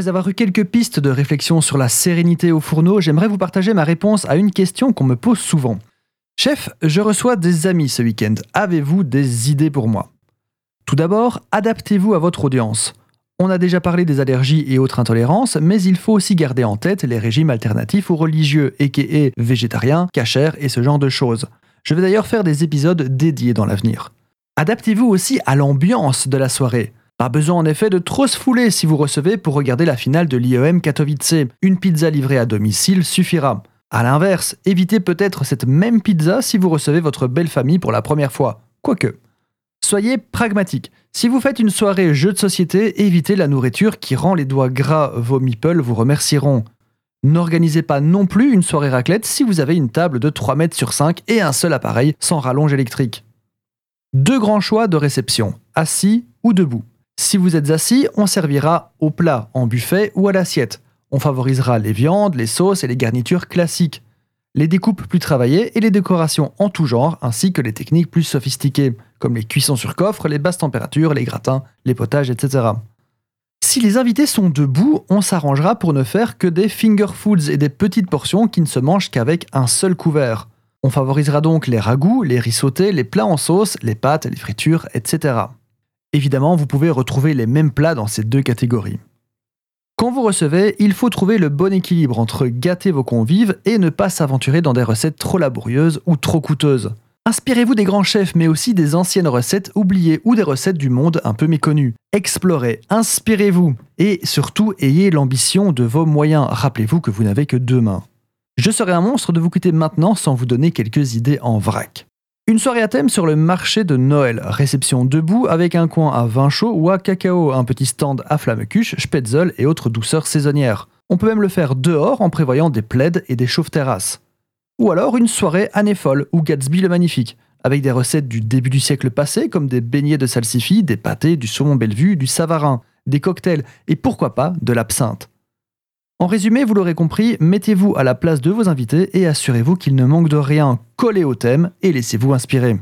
Après avoir eu quelques pistes de réflexion sur la sérénité au fourneau, j'aimerais vous partager ma réponse à une question qu'on me pose souvent. Chef, je reçois des amis ce week-end. Avez-vous des idées pour moi? Tout d'abord, adaptez-vous à votre audience. On a déjà parlé des allergies et autres intolérances, mais il faut aussi garder en tête les régimes alternatifs ou religieux, et végétariens, cachers et ce genre de choses. Je vais d'ailleurs faire des épisodes dédiés dans l'avenir. Adaptez-vous aussi à l'ambiance de la soirée. Pas besoin en effet de trop se fouler si vous recevez pour regarder la finale de l'IEM Katowice. Une pizza livrée à domicile suffira. A l'inverse, évitez peut-être cette même pizza si vous recevez votre belle famille pour la première fois. Quoique. Soyez pragmatique. Si vous faites une soirée jeu de société, évitez la nourriture qui rend les doigts gras. Vos meeples vous remercieront. N'organisez pas non plus une soirée raclette si vous avez une table de 3 mètres sur 5 et un seul appareil sans rallonge électrique. Deux grands choix de réception, assis ou debout. Si vous êtes assis, on servira au plat, en buffet ou à l'assiette. On favorisera les viandes, les sauces et les garnitures classiques les découpes plus travaillées et les décorations en tout genre, ainsi que les techniques plus sophistiquées, comme les cuissons sur coffre, les basses températures, les gratins, les potages, etc. Si les invités sont debout, on s'arrangera pour ne faire que des finger foods et des petites portions qui ne se mangent qu'avec un seul couvert. On favorisera donc les ragoûts, les riz les plats en sauce, les pâtes, les fritures, etc. Évidemment, vous pouvez retrouver les mêmes plats dans ces deux catégories. Quand vous recevez, il faut trouver le bon équilibre entre gâter vos convives et ne pas s'aventurer dans des recettes trop laborieuses ou trop coûteuses. Inspirez-vous des grands chefs, mais aussi des anciennes recettes oubliées ou des recettes du monde un peu méconnues. Explorez, inspirez-vous et surtout ayez l'ambition de vos moyens. Rappelez-vous que vous n'avez que deux mains. Je serais un monstre de vous quitter maintenant sans vous donner quelques idées en vrac. Une soirée à thème sur le marché de Noël. Réception debout avec un coin à vin chaud ou à cacao, un petit stand à flamme cuche, spätzle et autres douceurs saisonnières. On peut même le faire dehors en prévoyant des plaids et des chauves-terrasses. Ou alors une soirée année folle ou Gatsby le Magnifique, avec des recettes du début du siècle passé comme des beignets de salsifis, des pâtés, du saumon Bellevue, du savarin, des cocktails et pourquoi pas de l'absinthe. En résumé, vous l'aurez compris, mettez-vous à la place de vos invités et assurez-vous qu'ils ne manquent de rien. Collez au thème et laissez-vous inspirer.